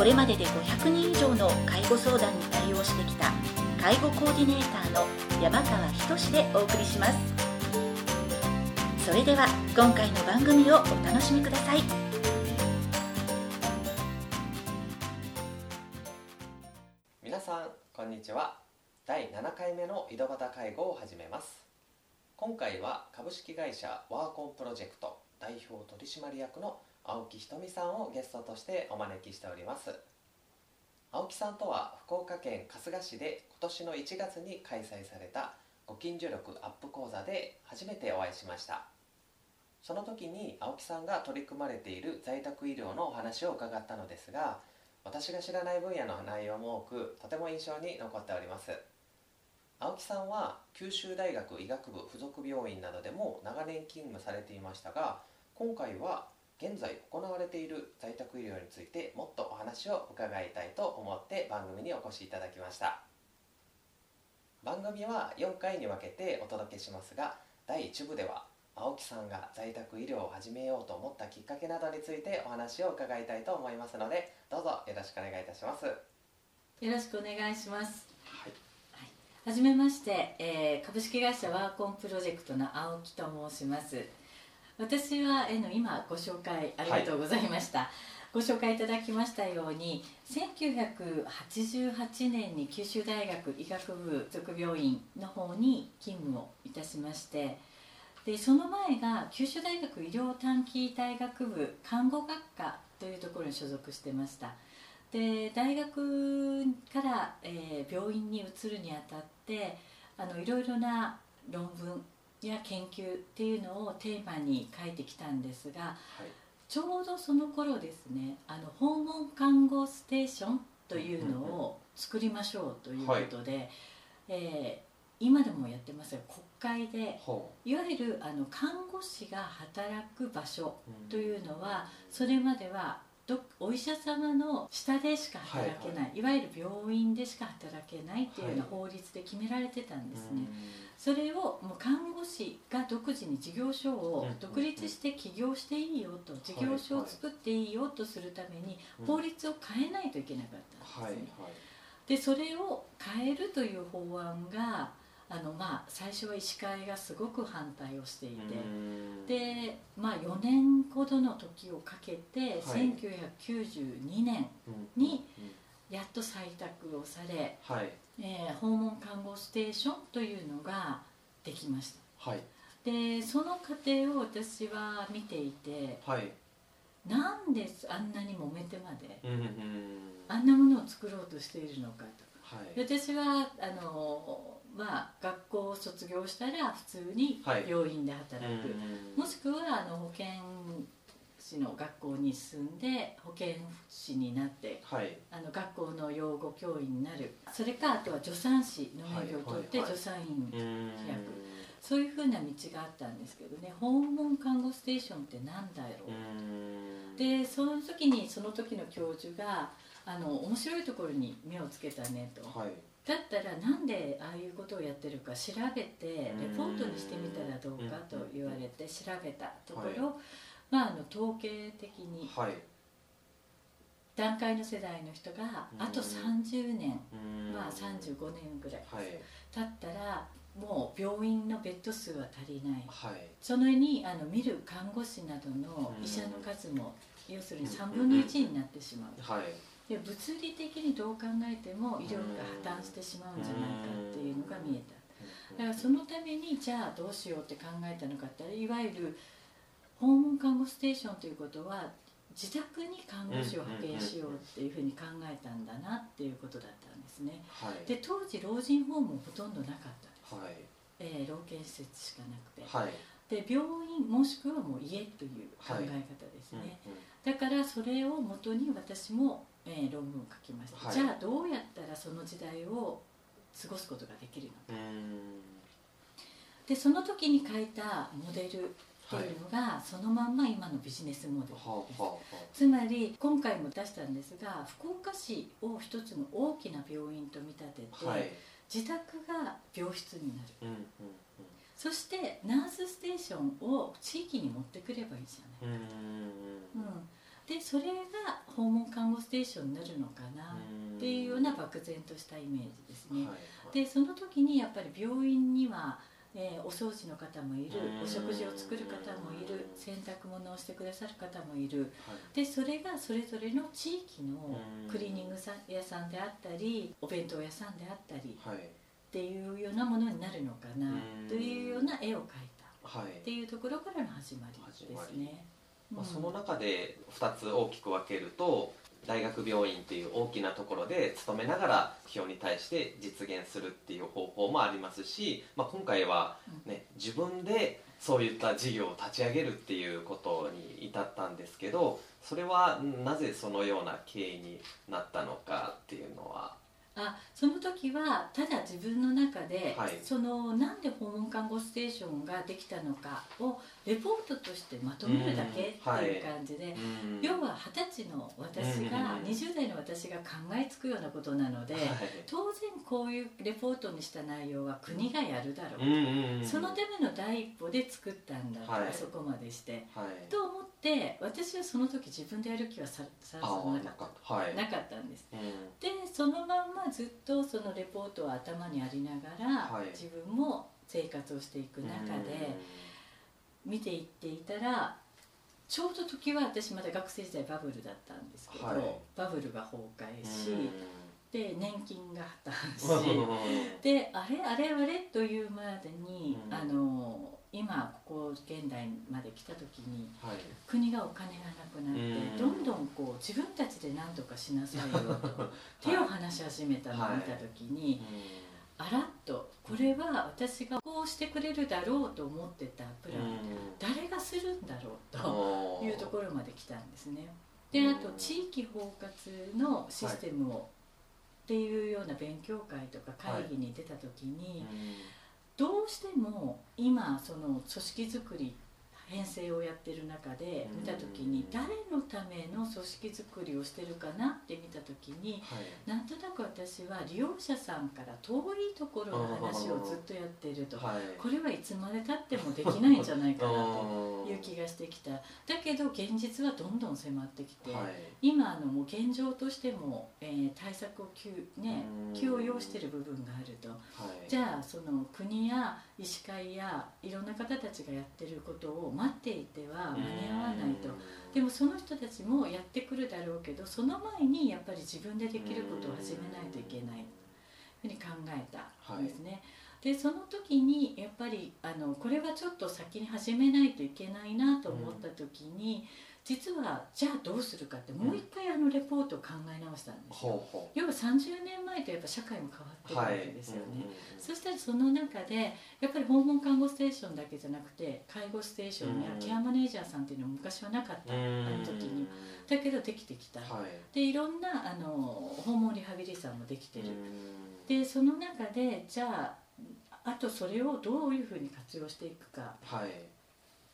これまでで500人以上の介護相談に対応してきた介護コーディネーターの山川仁でお送りします。それでは今回の番組をお楽しみください。皆さんこんにちは。第7回目の井戸端介護を始めます。今回は株式会社ワーコンプロジェクト代表取締役の青木ひとみさんをゲストとしてお招きしております。青木さんとは福岡県春日市で今年の1月に開催されたご近所力アップ講座で初めてお会いしました。その時に青木さんが取り組まれている在宅医療のお話を伺ったのですが私が知らない分野の内容も多くとても印象に残っております。青木さんは九州大学医学部附属病院などでも長年勤務されていましたが今回は現在行われている在宅医療についてもっとお話を伺いたいと思って番組にお越しいただきました番組は4回に分けてお届けしますが第1部では青木さんが在宅医療を始めようと思ったきっかけなどについてお話を伺いたいと思いますのでどうぞよろしくお願いいたしますよろしくお願いします。はいはじめまして、えー株式会社ワーコンプロジェクトの青木と申します。私は、えの今ご紹介ありがとうございました。ご紹介いただきましたように1988年に九州大学医学部属病院の方に勤務をいたしましてでその前が九州大学医療短期大学部看護学科というところに所属してましたで大学から、えー病院に移るにあたってあのいろいろな論文や研究っていうのをテーマに書いてきたんですがはい。ちょうどその頃ですねあの訪問看護ステーションというのを作りましょうということで、えー今でもやってますが国会でほいわゆるあの看護師が働く場所うというのはそれまではどお医者様の下でしか働けない、いわゆる病院でしか働けないっていうような法律で決められてたんですね、それをもう看護師が独自に事業所をうん。独立して起業していいよと事業所を作っていいよとするためにうん法律を変えないといけなかったんはいですね、はい。でそれを変えるという法案があの、まあ、最初は医師会がすごく反対をしていて、で、まあ、4年ほどの時をかけて、はい。1992年うんにうん。やっと採択をされ、はい。えー訪問看護ステーションというのができました。はい。でその過程を私は見ていてはい。なんであんなに揉めてまでうんうん。あんなものを作ろうとしているのかと。はい。私はあのまあ学校を卒業したら普通にはい。病院で働く、うん。もしくはあの保健師の学校に進んで保健師になってはい。あの学校の養護教員になる。それかあとは助産師の免許を取ってはいはいはい。助産院うん。そういうふうな道があったんですけどね。訪問看護ステーションって何だろう、うん。でその時にその時の教授があの面白いところに目をつけたねと。はいだったらなんでああいうことをやってるか調べてレポートにしてみたらどうかと言われて調べたところ、まあ、あの統計的にはい。段階の世代の人がうん。あと30年、うん。まあ、35年ぐらいはい。経ったらもう病院のベッド数は足りない。はい。そのにあの見る看護師などの医者の数も要するに3分の1になってしまう。はいで物理的にどう考えても医療が破綻してしまうんじゃないかっていうのが見えた。だからそのためにじゃあどうしようって考えたのかっていわゆる訪問看護ステーションということは自宅に看護師を派遣しようっていうふうに考えたんだなっていうことだったんですね。はい。で当時老人ホームほとんどなかったです、はい。えー老健施設しかなくて。はいで病院もしくはもう家という考え方ですね、だからそれをもとに私も、えー論文を書きました、はいじゃあどうやったらその時代を過ごすことができるのか。うんうん。でその時に書いたモデルっていうのが、そのまんま今のビジネスモデルです、はあはつまり今回も出したんですが福岡市を一つの大きな病院と見立てて、あはい。自宅が病室になる。うんうんそしてナースステーションを地域に持ってくればいいじゃない、うん。うん。うんでそれが訪問看護ステーションになるのかなっていうような漠然としたイメージですね、はいでその時にやっぱり病院には、えーお掃除の方もいる。うん。お食事を作る方もいる。洗濯物をしてくださる方もいる。はい。でそれがそれぞれの地域のうん。クリーニングさ屋さんであったりお弁当屋さんであったりはいっていうようなものになるのかなうん。というような絵を描いた。はい。っていうところからの始まりですね。まあ、うん。その中で2つ大きく分けると大学病院っていう大きなところで勤めながら企業に対して実現するっていう方法もありますし、まあ、今回は、ね、自分でそういった事業を立ち上げるっていうことに至ったんですけどそれはんなぜそのような経緯になったのかっていうのはあその時はただ自分の中で、はい。そのなんで訪問看護ステーションができたのかをレポートとしてまとめるだけっていう感じで、うん。要は二十歳の私が、うん20代の私が考えつくようなことなので、はい。当然こういうレポートにした内容は国がやるだろう、そのための第一歩で作ったんだと、はい。あそこまでして。はい。と思って私はその時自分でやる気はささらさああななかった。はい。たなかったんです。うん。でそのまんまずっとそのレポートは頭にありながら、はい。自分も生活をしていく中で見ていっていたらちょうど時は私まだ学生時代バブルだったんですけど、はい。バブルが崩壊し、うん。で年金が破綻し、うん。であれあれあれというまでに、うん。あの今ここ現代まで来た時にはい。国がお金がなくなって、うん。どんどんこう自分たちで何とかしなさいよと 手を離し始めたのを見た時に、あらっとこれは私がこうしてくれるだろうと思ってたプラン、誰がするんだろうというところまで来たんですね。であと地域包括のシステムを、っていうような勉強会とか会議に出た時に、どうしても今その組織づくり編成をやってる中で見た時にうん誰のための組織づくりをしてるかなって見た時になんとなく私は利用者さんから遠いところの話をずっとやってると。はい。これはいつまでたってもできないんじゃないかなとという気がしてきた。だけど現実はどんどん迫ってきてはい。今あのもう現状としても、えー対策を急,、ね、うん。急を要している部分があると。はい。じゃあその国や医師会やいろんな方たちがやってることを待っていては間に合わないと。でもその人たちもやってくるだろうけどその前にやっぱり自分でできることを始めないといけない。というふうに考えたんですね。でその時にやっぱりあのこれはちょっと先に始めないといけないなと思った時に、実はじゃあどうするかってもう一回あのレポートを考え直したんですよ。ほうほ要は30年前とやっぱ社会も変わってうるわはいけですよね。うんうんうんそしたらその中でやっぱり訪問看護ステーションだけじゃなくて介護ステーションやうんケアマネージャーさんっていうのも昔はなかった、あの時にだけどできてきた、はい。でいろんなあの訪問リハビリさんもできてる、うん。でその中でじゃああとそれをどういうふうに活用していくか。はい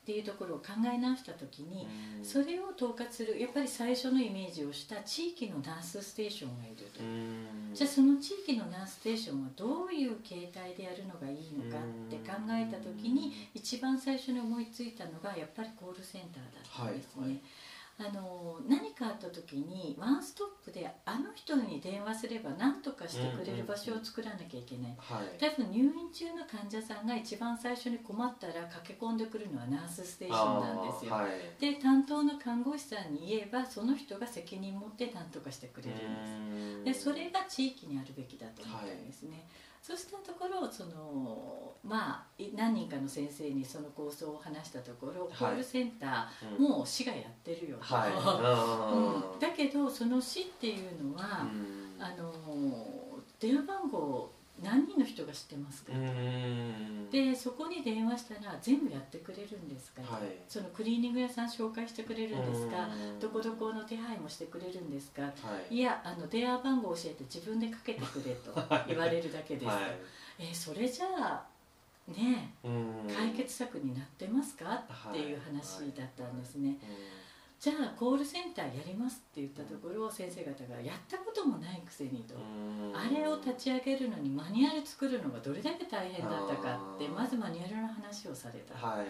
っていうところを考え直した時に、うんそれを統括するやっぱり最初のイメージをした地域のナースステーションがいると。うんじゃあその地域のナースステーションはどういう形態でやるのがいいのかって考えた時に一番最初に思いついたのがやっぱりコールセンターだったんですね。はいはいあの何かあった時にワンストップであの人に電話すれば何とかしてくれる場所を作らなきゃいけない。はい多分入院中の患者さんが一番最初に困ったら駆け込んでくるのはナースステーションなんですよ。はいで担当の看護師さんに言えばその人が責任持って何とかしてくれるんです。でそれが地域にあるべきだと思ったんですね、そうしたところそのまあい何人かの先生にその構想を話したところ、コールセンターうんもう市がやってるよ。と、はい。うん。だけどその市っていうのは、うん。あの電話番号何人の人が知ってますか、うん。でそこに電話したら全部やってくれるんですか、はい。そのクリーニング屋さん紹介してくれるんですか？うん。どこどこの手配もしてくれるんですか？はい。いやあの電話番号教えて自分でかけてくれと 言われるだけです。と、はい。えーそれじゃあねうん。解決策になってますか？っていう話だったんですね、うんじゃあコールセンターやりますって言ったところ先生方がやったこともないくせにと、うん。あれを立ち上げるのにマニュアル作るのがどれだけ大変だったかってまずマニュアルの話をされた、はい。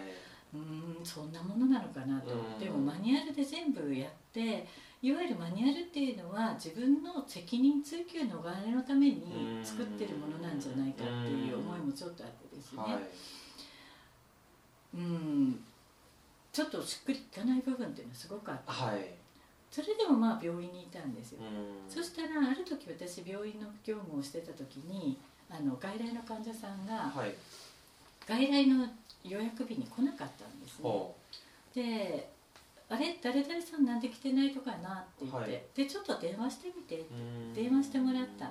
うーんそんなものなのかなと、うんでもマニュアルで全部やっていわゆるマニュアルっていうのは自分の責任追及逃れのために作ってるものなんじゃないかっていう思いもちょっとあってですね、はい。うんちょっとしっくりいかない部分っていうのはすごくあって。はい。それでもまあ病院にいたんですよ、うん。そしたらある時私病院の業務をしてた時にあの外来の患者さんがはい。外来の予約日に来なかったんですね。ほで「あれ誰々さんなんで来てないとかな?」って言って、はい。でちょっと電話してみてううん。電話してもらった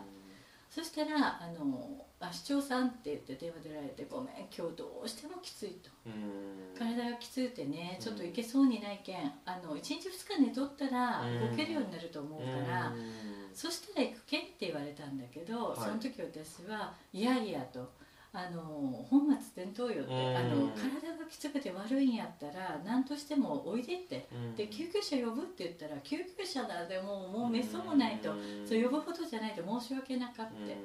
そしたらあの「あ市長さん」って言って電話出られて「ごめん今日どうしてもきつい」と。うん。体がきつくてねちょっといけそうにないけんあの1日2日寝とったらうん。動けるようになると思うから、うん。そしたら行くけんって言われたんだけど、はい。その時私はいやいやとあの本末転倒よって、うん。あの体がきつくて悪いんやったら何としてもおいでって。うん。で救急車呼ぶって言ったら救急車だでももうめっそうもないと、うんそう呼ぶほどじゃないと申し訳なかって、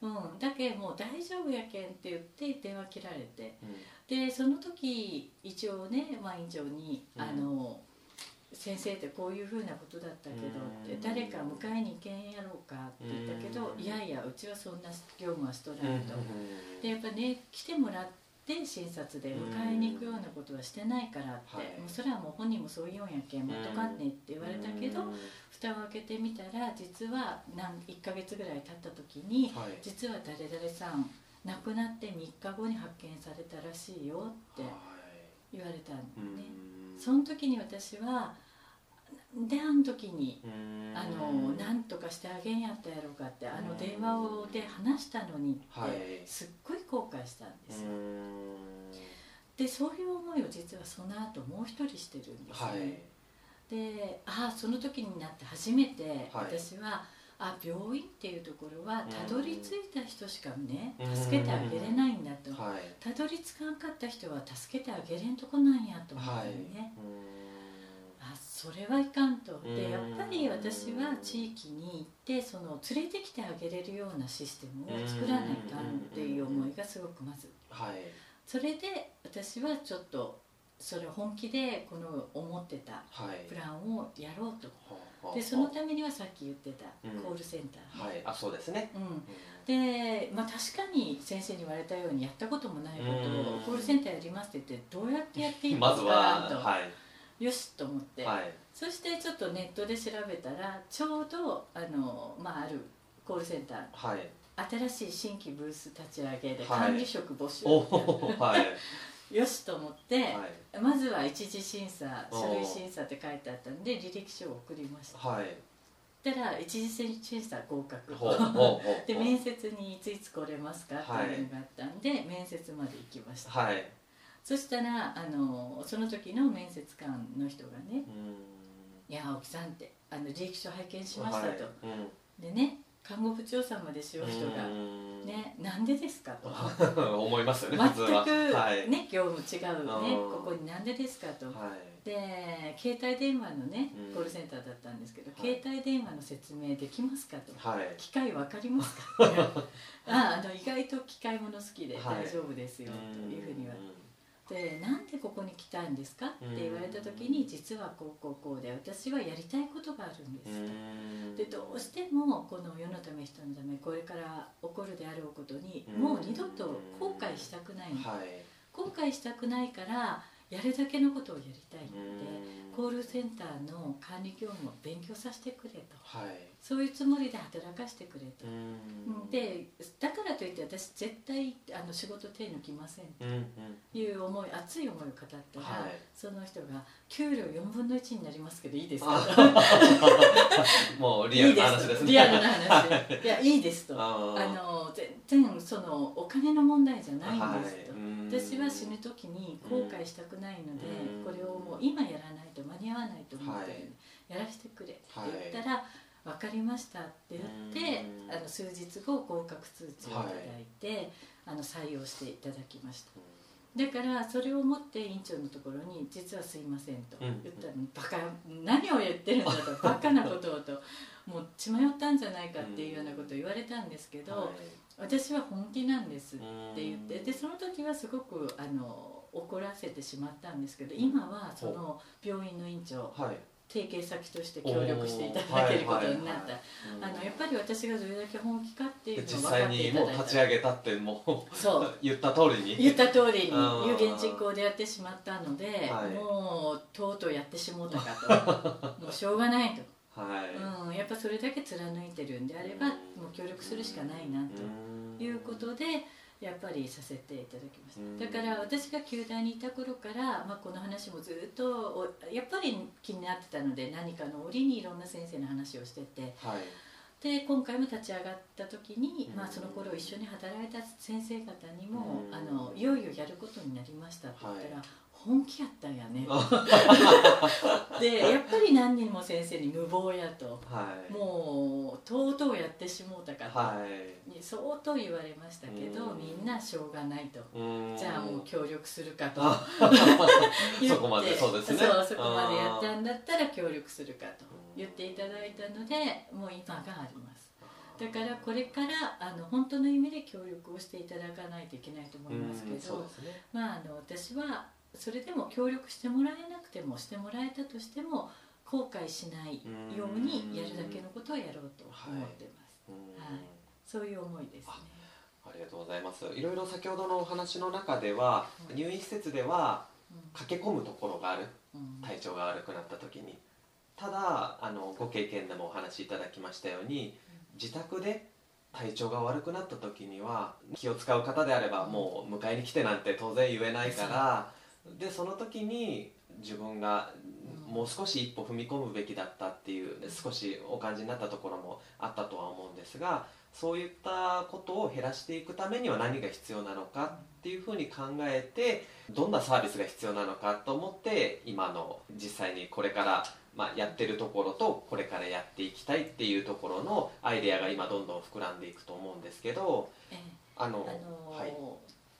うん。だけもう大丈夫やけんって言って電話切られて。うん。でその時一応ね、まあ、院長に、うん。あの先生ってこういうふうなことだったけどって、うん。誰か迎えに行けんやろうかって言ったけど、うん。いやいやうちはそんな業務はしと。らうん。んと、でやっぱね来てもらって診察で迎えに行くようなことはしてないからって、はい。もうそれはもう本人もそう言うんやけん待っとかんねって言われたけど、うん。蓋を開けてみたら実は何1ヶ月ぐらい経った時にはい。実は誰々さん亡くなって3日後に発見されたらしいよって言われたんうね、ん。その時に私はであの時にうん。あの何とかしてあげんやったやろうかってあの電話をで話したのにはい。ってすっごい後悔したんですよ。うん。でそういう思いを実はその後もう一人してるんですよはい。ね、でああその時になって初めてはい。私は、あ病院っていうところはたどり着いた人しかねうん。助けてあげれないんだと。はい。たどり着かんかった人は助けてあげれんとこなんやと思ったはいあそれはいかんと。うん。でやっぱり私は地域に行ってその連れてきてあげれるようなシステムを作らないかんっていう思いがすごくまず。はい。それで私はちょっとそれを本気でこの思ってたはい。プランをやろうと。はあでそのためにはさっき言ってたうん。コールセンター、はい。あそうですね。うん、うん。で、まあ、確かに先生に言われたようにやったこともないことをうん。コールセンターやりますって言ってどうやってやっていいのまずはかなと、はいよしと思って、はい。そしてちょっとネットで調べたらちょうどあの、まあ、あるコールセンター。はい。新しい新規ブース立ち上げではい。管理職募集、はい。よしと思って、はい。まずは一次審査書類審査って書いてあったんで履歴書を送りました。はい。たら一次審査合格。で面接にいついつ来れますかっていうのがあったんで、面接まで行きました。はいそしたらあのその時の面接官の人がねうん「いや青木さん」ってあの履歴書拝見しましたと、はいうん。でね看護部長様でしょ人がうん。ねなんでですかと 思いますよね全普通は。い。ね業務違うねうん。ここになんでですかと。はい。で携帯電話のねうん。コールセンターだったんですけど、はい。携帯電話の説明できますかと。はい。機械わかりますか ああの意外と機械もの好きではい。大丈夫ですよ、というふうに言われて。でなんでここに来たんですか？って言われた時に実はこうこうこうで私はやりたいことがあるんです。うん。でどうしてもこの世のため人のためこれから起こるであろうことにうん。もう二度と後悔したくない。後悔したくないからやるだけのことをやりたいってうん。コールセンターの管理業務を勉強させてくれと。はい。そういうつもりで働かせてくれと。う。ん。でだからといって私絶対あの仕事手抜きませんと。いう思い熱い思いを語ったら、はい。その人が給料4分の1になりますけどいいですか？あもうリアルな話ですね。リアルな話。いやいいですと。あの全然そのお金の問題じゃないんですと、私は死ぬ時に後悔したくないので、うん。これをもう今やらないと間に合わないと思ってるはい。やらせてくれってはい。言ったら、分かりましたって言って、うん。あの数日後合格通知をいただいて、あの採用していただきました。だからそれを持って院長のところに「実はすいません」とうん。言ったら「バカ何を言ってるんだ」と「バカなことを」と「もう血迷ったんじゃないか」っていうようなことを言われたんですけど、はい私は本気なんですってうん。言ってでその時はすごくあの怒らせてしまったんですけど今はその病院の院長はい。提携先として協力していただけることになった。うん。あのやっぱり私がどれだけ本気かっていうのを実分か際にもうっていただいた。立ち上げたってもうそう。言った通りに。言った通りにうん。有言実行でやってしまったので、はい。もうとうとうやってしもうたかと。もうしょうがないと、はい。うん、やっぱそれだけ貫いてるんであれば、うん。もう協力するしかないなということでやっぱりさせていただきましうん。ただから私が球団にいた頃から、まあ、この話もずっとおやっぱり気になってたので何かの折にいろんな先生の話をしてて。はい。で今回も立ち上がった時に、うん。まあ、その頃一緒に働いた先生方にも、うん。あのいよいよやることになりましたって言ったら、は本気やったんやね。でやっぱり何人も先生に無謀やと。はい。もうとうとうやってしもうたかと、はい。に相当言われましたけど、うん。みんなしょうがないと。うん。じゃあもう協力するかと。そこまでそうですね。そうそこまでやったんだったら協力するかとうん言っていただいたのでもう今があります。だからこれからあの本当の意味で協力をしていただかないといけないと思いますけどまああの私はそれでも協力してもらえなくてもしてもらえたとしても後悔しないようにやるだけのことをやろうと思ってます、うん。はい。そういう思いですね。ありがとうございます。いろいろ先ほどのお話の中ではうん入院施設ではうん。駆け込むところがある。うん。体調が悪くなった時に。ただあのご経験でもお話しいただきましたように自宅で体調が悪くなった時には気を使う方であればもう迎えに来てなんて当然言えないからでその時に自分がうん。もう少し一歩踏み込むべきだったっていう少しお感じになったところもあったとは思うんですがそういったことを減らしていくためには何が必要なのかっていうふうに考えてどんなサービスが必要なのかと思って今の実際にこれから、まあ、やってるところとこれからやっていきたいっていうところのアイデアが今どんどん膨らんでいくと思うんですけどええ。あのあのーはい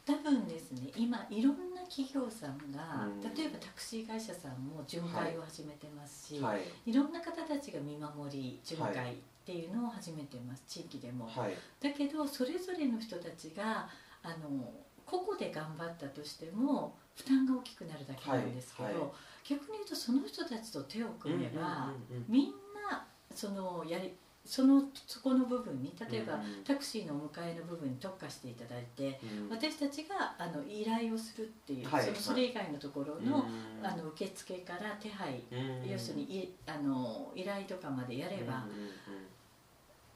多分ですね今いろんな企業さんが、うん。例えばタクシー会社さんも巡回を始めてますし、はい。い、ろんな方たちが見守り巡回っていうのを始めてます地域でも。はい。だけどそれぞれの人たちがあの個々で頑張ったとしても負担が大きくなるだけなんですけど、はい。はい。逆に言うとその人たちと手を組めば、みんなそのやりそのそこの部分に例えば、うん。タクシーのお迎えの部分に特化していただいて、うん。私たちがあの依頼をするっていう、はい。そのそれ以外のところの,、うん。あの受付から手配、うん。要するにいあの依頼とかまでやれば、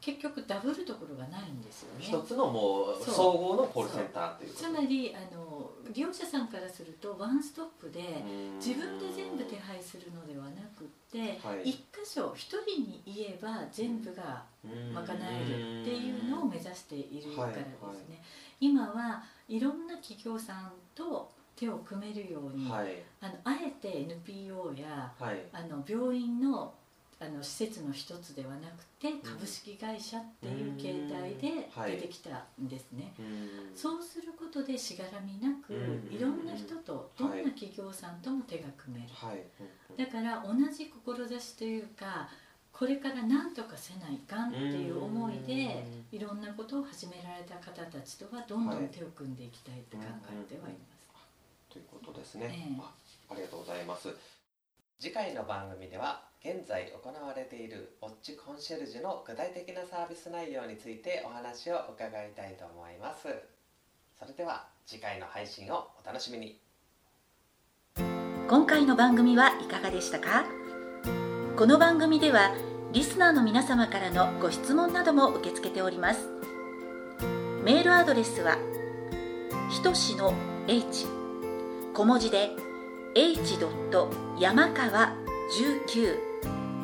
結局ダブるところがないんですよね。一つのもう総合のコールセンターと。いう。つまりあの利用者さんからするとワンストップで自分で全部手配するのではなくって、はい。一箇所一人に言えば全部が賄えるっていうのを目指しているからですね、今はいろんな企業さんと手を組めるように、はい。あのあえて NPO やはい。あの病院のあの施設の一つではなくて株式会社っていう形態ではい。出てきたんですね。うん。そうすることでしがらみなくうんいろんな人とどんな企業さんとも手が組める。はい。だから同じ志というかこれから何とかせないかんっていう思いでいろんなことを始められた方たちとはどんどん手を組んでいきたいと考えてはいます。ということですね、ええ。あありがとうございます。次回の番組では現在行われているウォッチコンシェルジュの具体的なサービス内容についてお話を伺いたいと思います。それでは次回の配信をお楽しみに。今回の番組はいかがでしたか？この番組ではリスナーの皆様からのご質問なども受け付けております。メールアドレスはひとしの h 小文字で h. 山川19